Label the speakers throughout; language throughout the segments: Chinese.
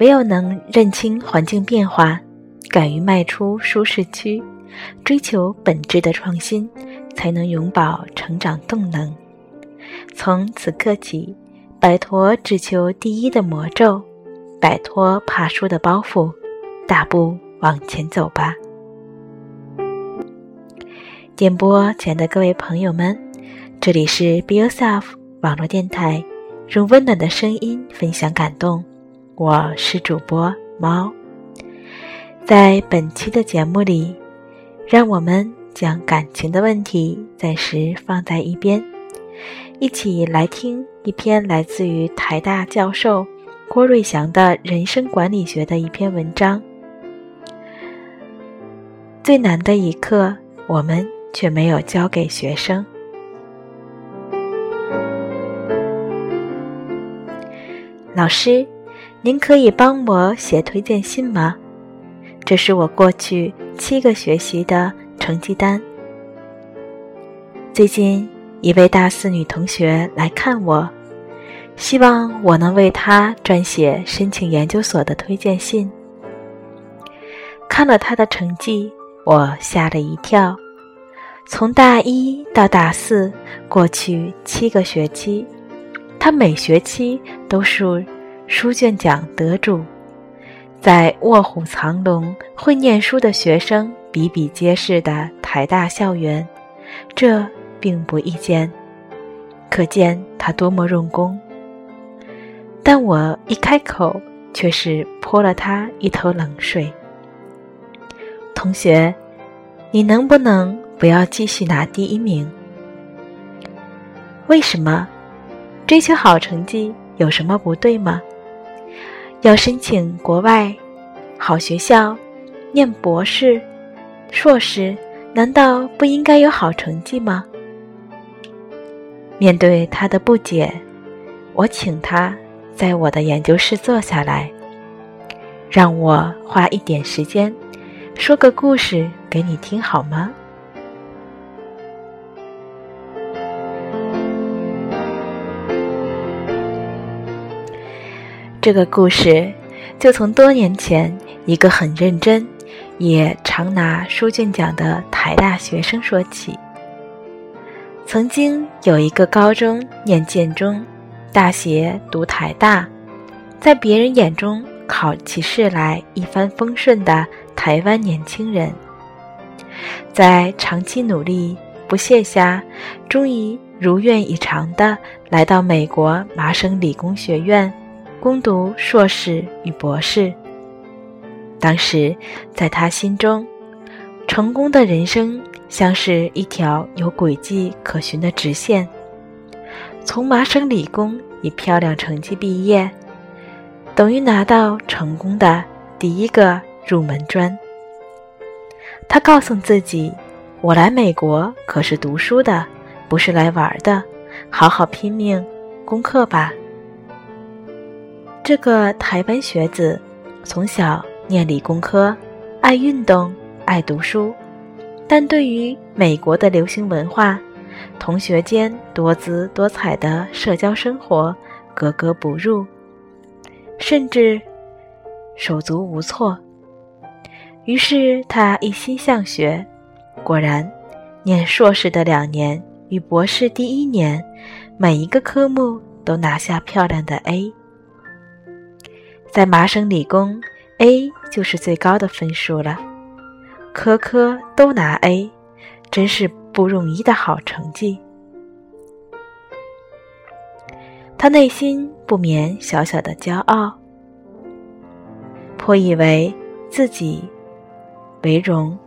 Speaker 1: 唯有能认清环境变化，敢于迈出舒适区，追求本质的创新，才能永葆成长动能。从此刻起，摆脱只求第一的魔咒，摆脱怕输的包袱，大步往前走吧。点播前的各位朋友们，这里是 Be Yourself 网络电台，用温暖的声音分享感动。我是主播猫。在本期的节目里，让我们将感情的问题暂时放在一边，一起来听一篇来自于台大教授郭瑞祥的人生管理学的一篇文章。最难的一课，我们。却没有教给学生。老师，您可以帮我写推荐信吗？这是我过去七个学习的成绩单。最近一位大四女同学来看我，希望我能为她撰写申请研究所的推荐信。看了她的成绩，我吓了一跳。从大一到大四，过去七个学期，她每学期都是书卷奖得主，在卧虎藏龙、会念书的学生比比皆是的台大校园，这并不易见，可见他多么用功。但我一开口，却是泼了他一头冷水。同学，你能不能？不要继续拿第一名。为什么？追求好成绩有什么不对吗？要申请国外好学校，念博士、硕士，难道不应该有好成绩吗？面对他的不解，我请他在我的研究室坐下来，让我花一点时间说个故事给你听，好吗？这个故事就从多年前一个很认真，也常拿书卷奖的台大学生说起。曾经有一个高中念建中，大学读台大，在别人眼中考起试来一帆风顺的台湾年轻人，在长期努力不懈下，终于如愿以偿的来到美国麻省理工学院。攻读硕士与博士。当时，在他心中，成功的人生像是一条有轨迹可循的直线。从麻省理工以漂亮成绩毕业，等于拿到成功的第一个入门砖。他告诉自己：“我来美国可是读书的，不是来玩的，好好拼命功课吧。”这个台湾学子从小念理工科，爱运动，爱读书，但对于美国的流行文化、同学间多姿多彩的社交生活格格不入，甚至手足无措。于是他一心向学，果然，念硕士的两年与博士第一年，每一个科目都拿下漂亮的 A。在麻省理工，A 就是最高的分数了，科科都拿 A，真是不容易的好成绩。他内心不免小小的骄傲，颇以为自己为荣，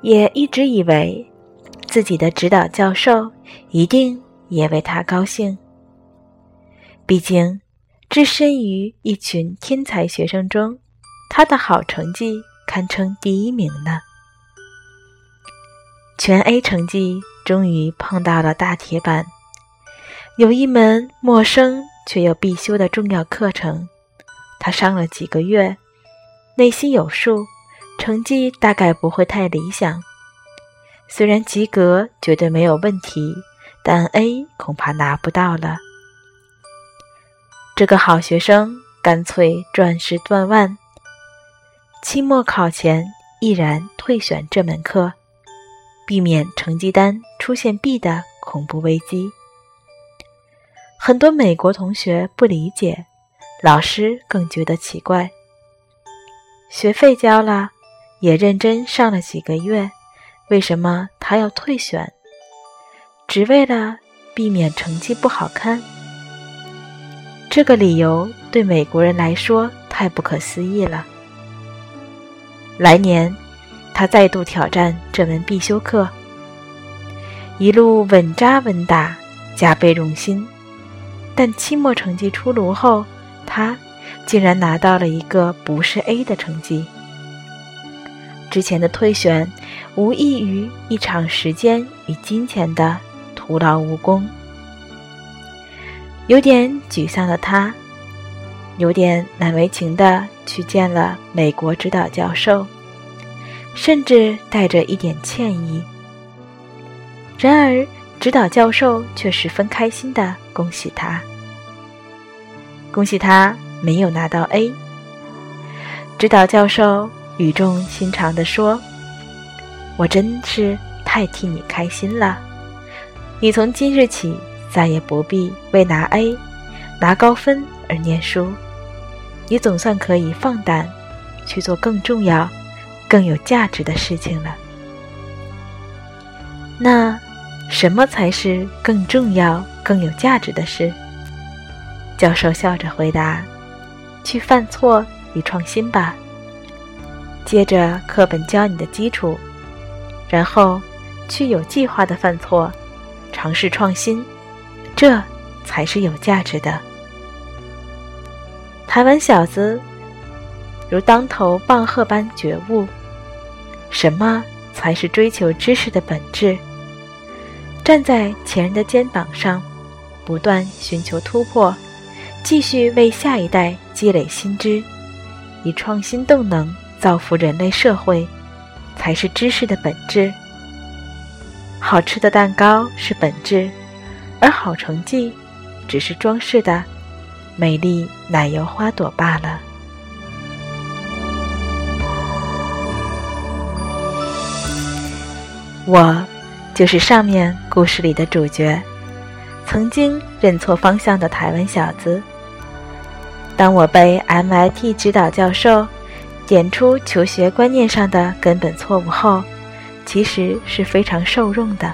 Speaker 1: 也一直以为自己的指导教授一定也为他高兴，毕竟。置身于一群天才学生中，他的好成绩堪称第一名呢。全 A 成绩终于碰到了大铁板，有一门陌生却又必修的重要课程，他上了几个月，内心有数，成绩大概不会太理想。虽然及格绝对没有问题，但 A 恐怕拿不到了。这个好学生干脆转世断腕，期末考前毅然退选这门课，避免成绩单出现 B 的恐怖危机。很多美国同学不理解，老师更觉得奇怪。学费交了，也认真上了几个月，为什么他要退选？只为了避免成绩不好看？这个理由对美国人来说太不可思议了。来年，他再度挑战这门必修课，一路稳扎稳打，加倍用心。但期末成绩出炉后，他竟然拿到了一个不是 A 的成绩。之前的退选，无异于一场时间与金钱的徒劳无功。有点沮丧的他，有点难为情的去见了美国指导教授，甚至带着一点歉意。然而，指导教授却十分开心的恭喜他，恭喜他没有拿到 A。指导教授语重心长地说：“我真是太替你开心了，你从今日起。”再也不必为拿 A、拿高分而念书，你总算可以放胆去做更重要、更有价值的事情了。那什么才是更重要、更有价值的事？教授笑着回答：“去犯错与创新吧。接着课本教你的基础，然后去有计划的犯错，尝试创新。”这才是有价值的。台湾小子如当头棒喝般觉悟，什么才是追求知识的本质？站在前人的肩膀上，不断寻求突破，继续为下一代积累新知，以创新动能造福人类社会，才是知识的本质。好吃的蛋糕是本质。而好成绩，只是装饰的美丽奶油花朵罢了。我，就是上面故事里的主角，曾经认错方向的台湾小子。当我被 MIT 指导教授点出求学观念上的根本错误后，其实是非常受用的。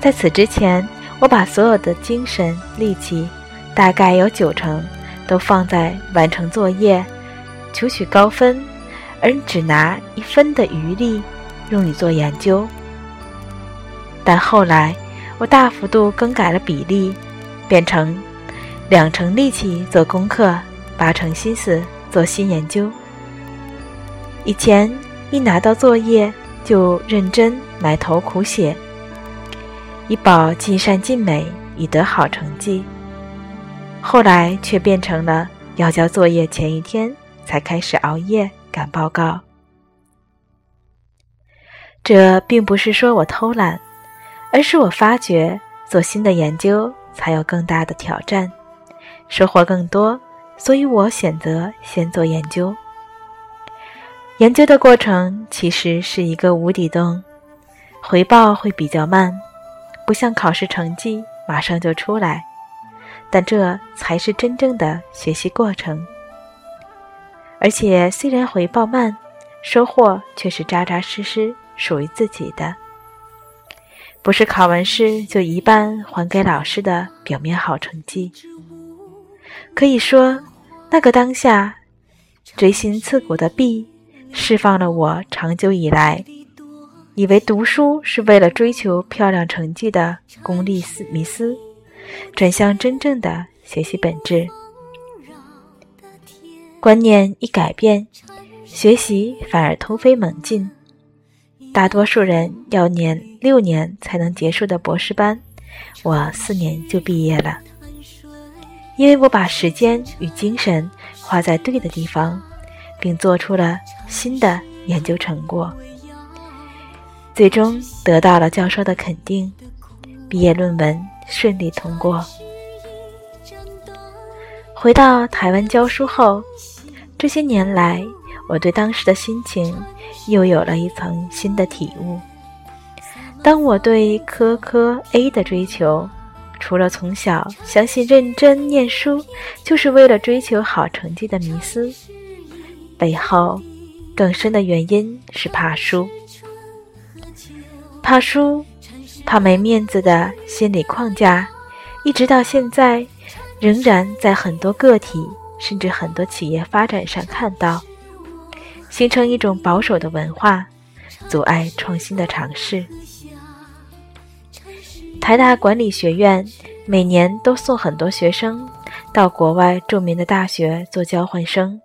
Speaker 1: 在此之前。我把所有的精神力气，大概有九成，都放在完成作业、求取高分，而只拿一分的余力用于做研究。但后来，我大幅度更改了比例，变成两成力气做功课，八成心思做新研究。以前一拿到作业就认真埋头苦写。以保尽善尽美，以得好成绩。后来却变成了要交作业前一天才开始熬夜赶报告。这并不是说我偷懒，而是我发觉做新的研究才有更大的挑战，收获更多，所以我选择先做研究。研究的过程其实是一个无底洞，回报会比较慢。不像考试成绩马上就出来，但这才是真正的学习过程。而且虽然回报慢，收获却是扎扎实实属于自己的。不是考完试就一半还给老师的表面好成绩。可以说，那个当下锥心刺骨的 B，释放了我长久以来。以为读书是为了追求漂亮成绩的功利思迷思，转向真正的学习本质。观念一改变，学习反而突飞猛进。大多数人要念六年才能结束的博士班，我四年就毕业了。因为我把时间与精神花在对的地方，并做出了新的研究成果。最终得到了教授的肯定，毕业论文顺利通过。回到台湾教书后，这些年来，我对当时的心情又有了一层新的体悟。当我对科科 A 的追求，除了从小相信认真念书就是为了追求好成绩的迷思，背后更深的原因是怕输。怕输，怕没面子的心理框架，一直到现在。仍然在很多个体甚至很多企业发展上看到，形成一种保守的文化，阻碍创新的尝试。台大管理学院每年都送很多学生到国外著名的大学做交换生。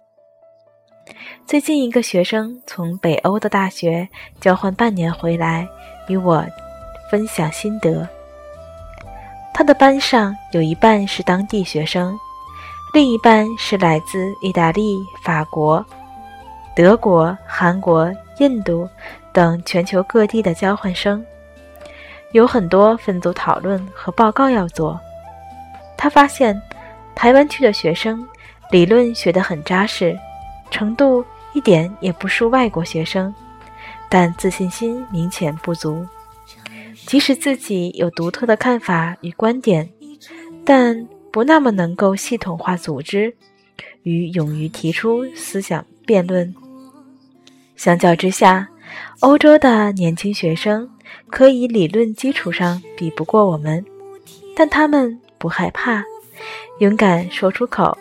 Speaker 1: 最近一个学生从北欧的大学交换半年回来，与我分享心得。他的班上有一半是当地学生，另一半是来自意大利、法国、德国、韩国、印度等全球各地的交换生，有很多分组讨论和报告要做。他发现，台湾区的学生理论学得很扎实，程度一点也不输外国学生，但自信心明显不足。即使自己有独特的看法与观点，但不那么能够系统化组织与勇于提出思想辩论。相较之下，欧洲的年轻学生可以理论基础上比不过我们，但他们不害怕，勇敢说出口，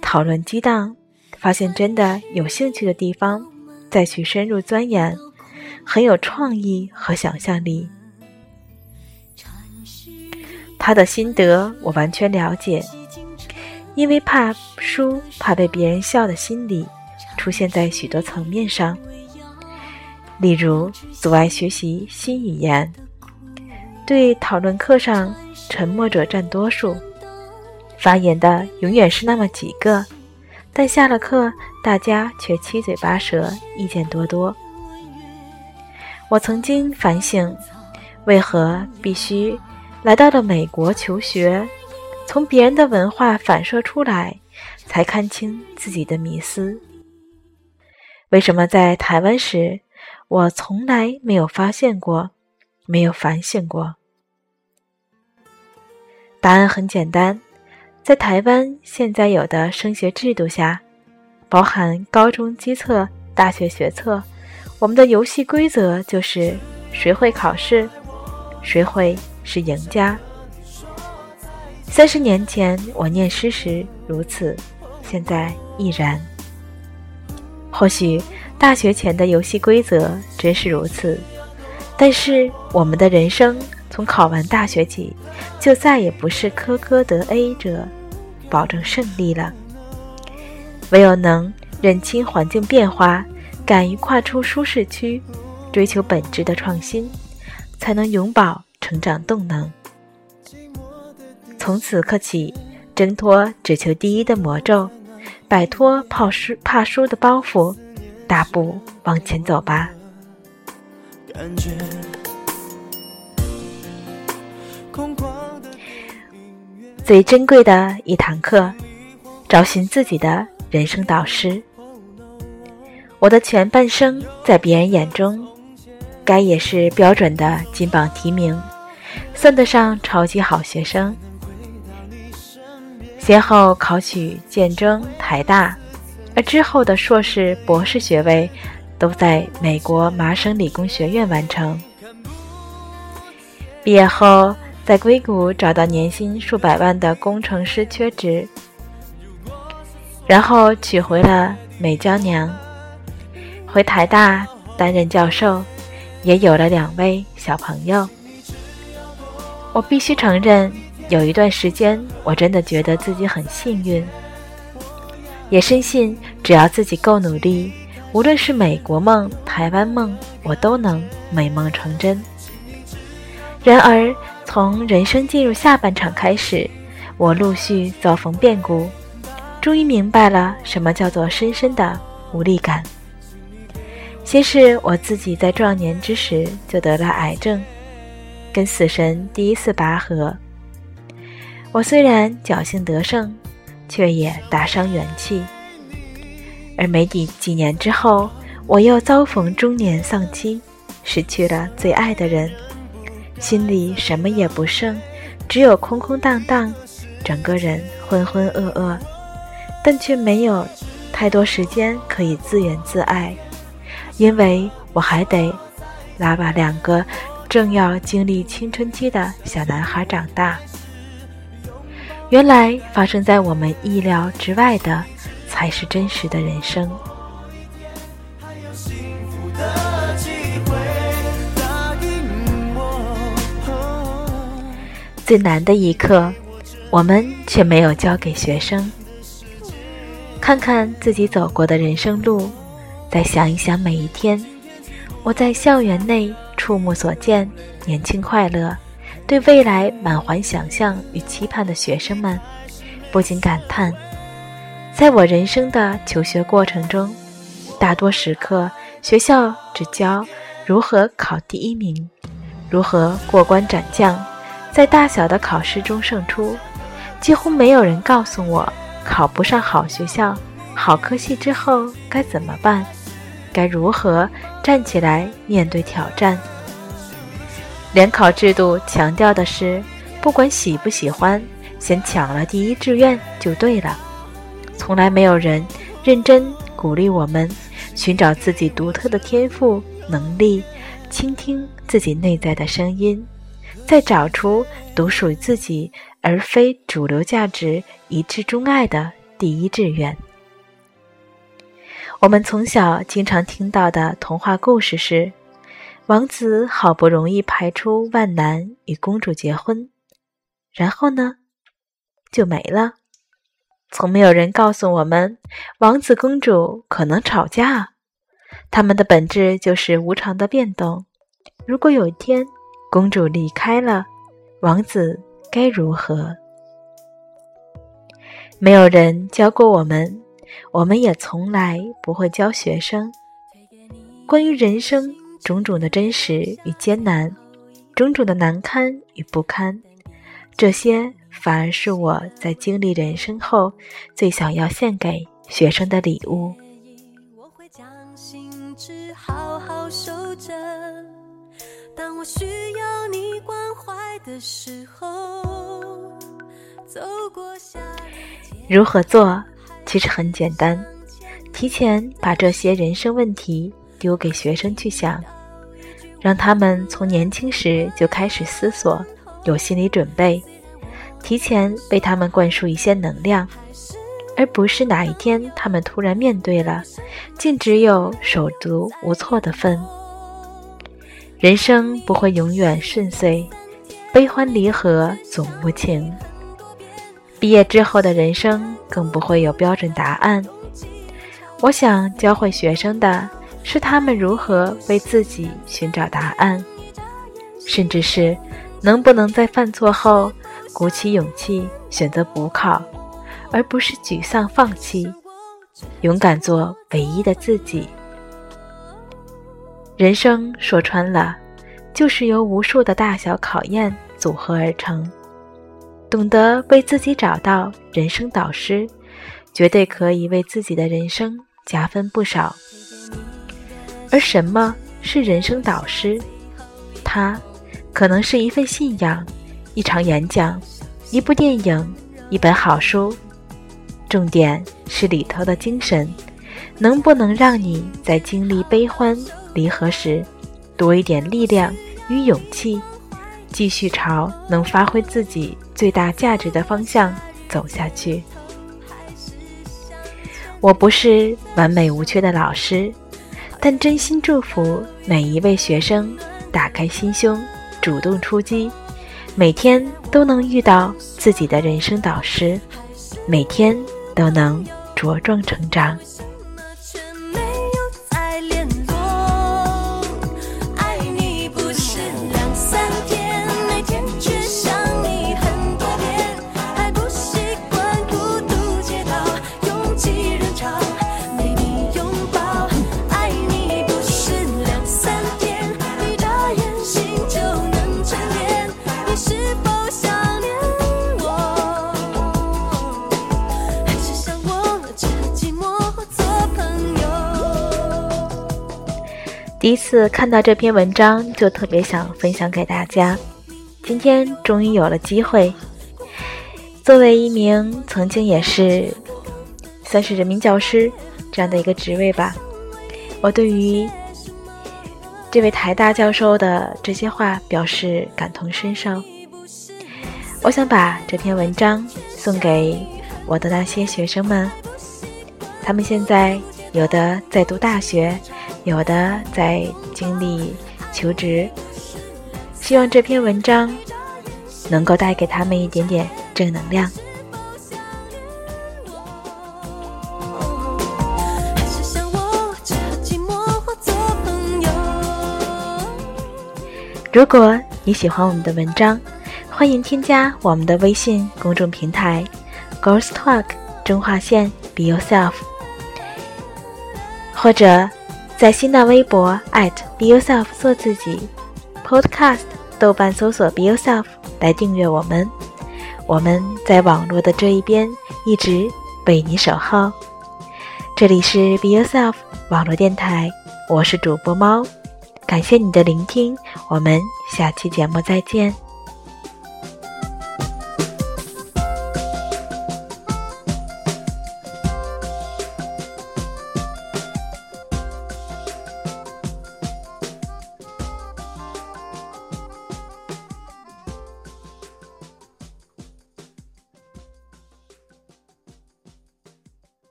Speaker 1: 讨论激荡，发现真的有兴趣的地方，再去深入钻研，很有创意和想象力。他的心得我完全了解，因为怕输、怕被别人笑的心理出现在许多层面上，例如阻碍学习新语言，对讨论课上沉默者占多数，发言的永远是那么几个，但下了课大家却七嘴八舌、意见多多。我曾经反省，为何必须？来到了美国求学，从别人的文化反射出来，才看清自己的迷思。为什么在台湾时，我从来没有发现过，没有反省过？答案很简单，在台湾现在有的升学制度下，包含高中基测、大学学测，我们的游戏规则就是谁会考试，谁会。是赢家。三十年前我念诗时如此，现在亦然。或许大学前的游戏规则真是如此，但是我们的人生从考完大学起，就再也不是科科得 A 者保证胜利了。唯有能认清环境变化，敢于跨出舒适区，追求本质的创新，才能永葆。成长动能，从此刻起，挣脱只求第一的魔咒，摆脱怕输怕输的包袱，大步往前走吧。最珍贵的一堂课，找寻自己的人生导师。我的前半生，在别人眼中，该也是标准的金榜题名。算得上超级好学生，先后考取建中、台大，而之后的硕士、博士学位都在美国麻省理工学院完成。毕业后，在硅谷找到年薪数百万的工程师缺职，然后娶回了美娇娘，回台大担任教授，也有了两位小朋友。我必须承认，有一段时间我真的觉得自己很幸运，也深信只要自己够努力，无论是美国梦、台湾梦，我都能美梦成真。然而，从人生进入下半场开始，我陆续遭逢变故，终于明白了什么叫做深深的无力感。先是我自己在壮年之时就得了癌症。跟死神第一次拔河，我虽然侥幸得胜，却也大伤元气。而没几几年之后，我又遭逢中年丧妻，失去了最爱的人，心里什么也不剩，只有空空荡荡，整个人浑浑噩噩，但却没有太多时间可以自怨自艾，因为我还得拉把两个正要经历青春期的小男孩长大。原来发生在我们意料之外的，才是真实的人生。最难的一刻，我们却没有教给学生。看看自己走过的人生路，再想一想每一天，我在校园内触目所见，年轻快乐。对未来满怀想象与期盼的学生们，不禁感叹：在我人生的求学过程中，大多时刻学校只教如何考第一名，如何过关斩将，在大小的考试中胜出，几乎没有人告诉我考不上好学校、好科系之后该怎么办，该如何站起来面对挑战。联考制度强调的是，不管喜不喜欢，先抢了第一志愿就对了。从来没有人认真鼓励我们寻找自己独特的天赋能力，倾听自己内在的声音，再找出独属于自己而非主流价值一致钟爱的第一志愿。我们从小经常听到的童话故事是。王子好不容易排除万难与公主结婚，然后呢，就没了。从没有人告诉我们，王子公主可能吵架，他们的本质就是无常的变动。如果有一天公主离开了，王子该如何？没有人教过我们，我们也从来不会教学生关于人生。种种的真实与艰难，种种的难堪与不堪，这些反而是我在经历人生后最想要献给学生的礼物。当我需要你关怀的时候，走过如何做？其实很简单，提前把这些人生问题。丢给学生去想，让他们从年轻时就开始思索，有心理准备，提前为他们灌输一些能量，而不是哪一天他们突然面对了，竟只有手足无措的份。人生不会永远顺遂，悲欢离合总无情。毕业之后的人生更不会有标准答案。我想教会学生的。是他们如何为自己寻找答案，甚至是能不能在犯错后鼓起勇气选择补考，而不是沮丧放弃，勇敢做唯一的自己。人生说穿了，就是由无数的大小考验组合而成。懂得为自己找到人生导师，绝对可以为自己的人生加分不少。而什么是人生导师？它可能是一份信仰，一场演讲，一部电影，一本好书。重点是里头的精神，能不能让你在经历悲欢离合时，多一点力量与勇气，继续朝能发挥自己最大价值的方向走下去？我不是完美无缺的老师。但真心祝福每一位学生，打开心胸，主动出击，每天都能遇到自己的人生导师，每天都能茁壮成长。第一次看到这篇文章，就特别想分享给大家。今天终于有了机会。作为一名曾经也是算是人民教师这样的一个职位吧，我对于这位台大教授的这些话表示感同身受。我想把这篇文章送给我的那些学生们，他们现在有的在读大学，有的在经历求职。希望这篇文章能够带给他们一点点正能量。如果你喜欢我们的文章，欢迎添加我们的微信公众平台 “Girls Talk” 中划线 “Be Yourself”，或者在新浪微博 @Be Yourself 做自己 Podcast。豆瓣搜索 “Be Yourself” 来订阅我们，我们在网络的这一边一直为你守候。这里是 “Be Yourself” 网络电台，我是主播猫，感谢你的聆听，我们下期节目再见。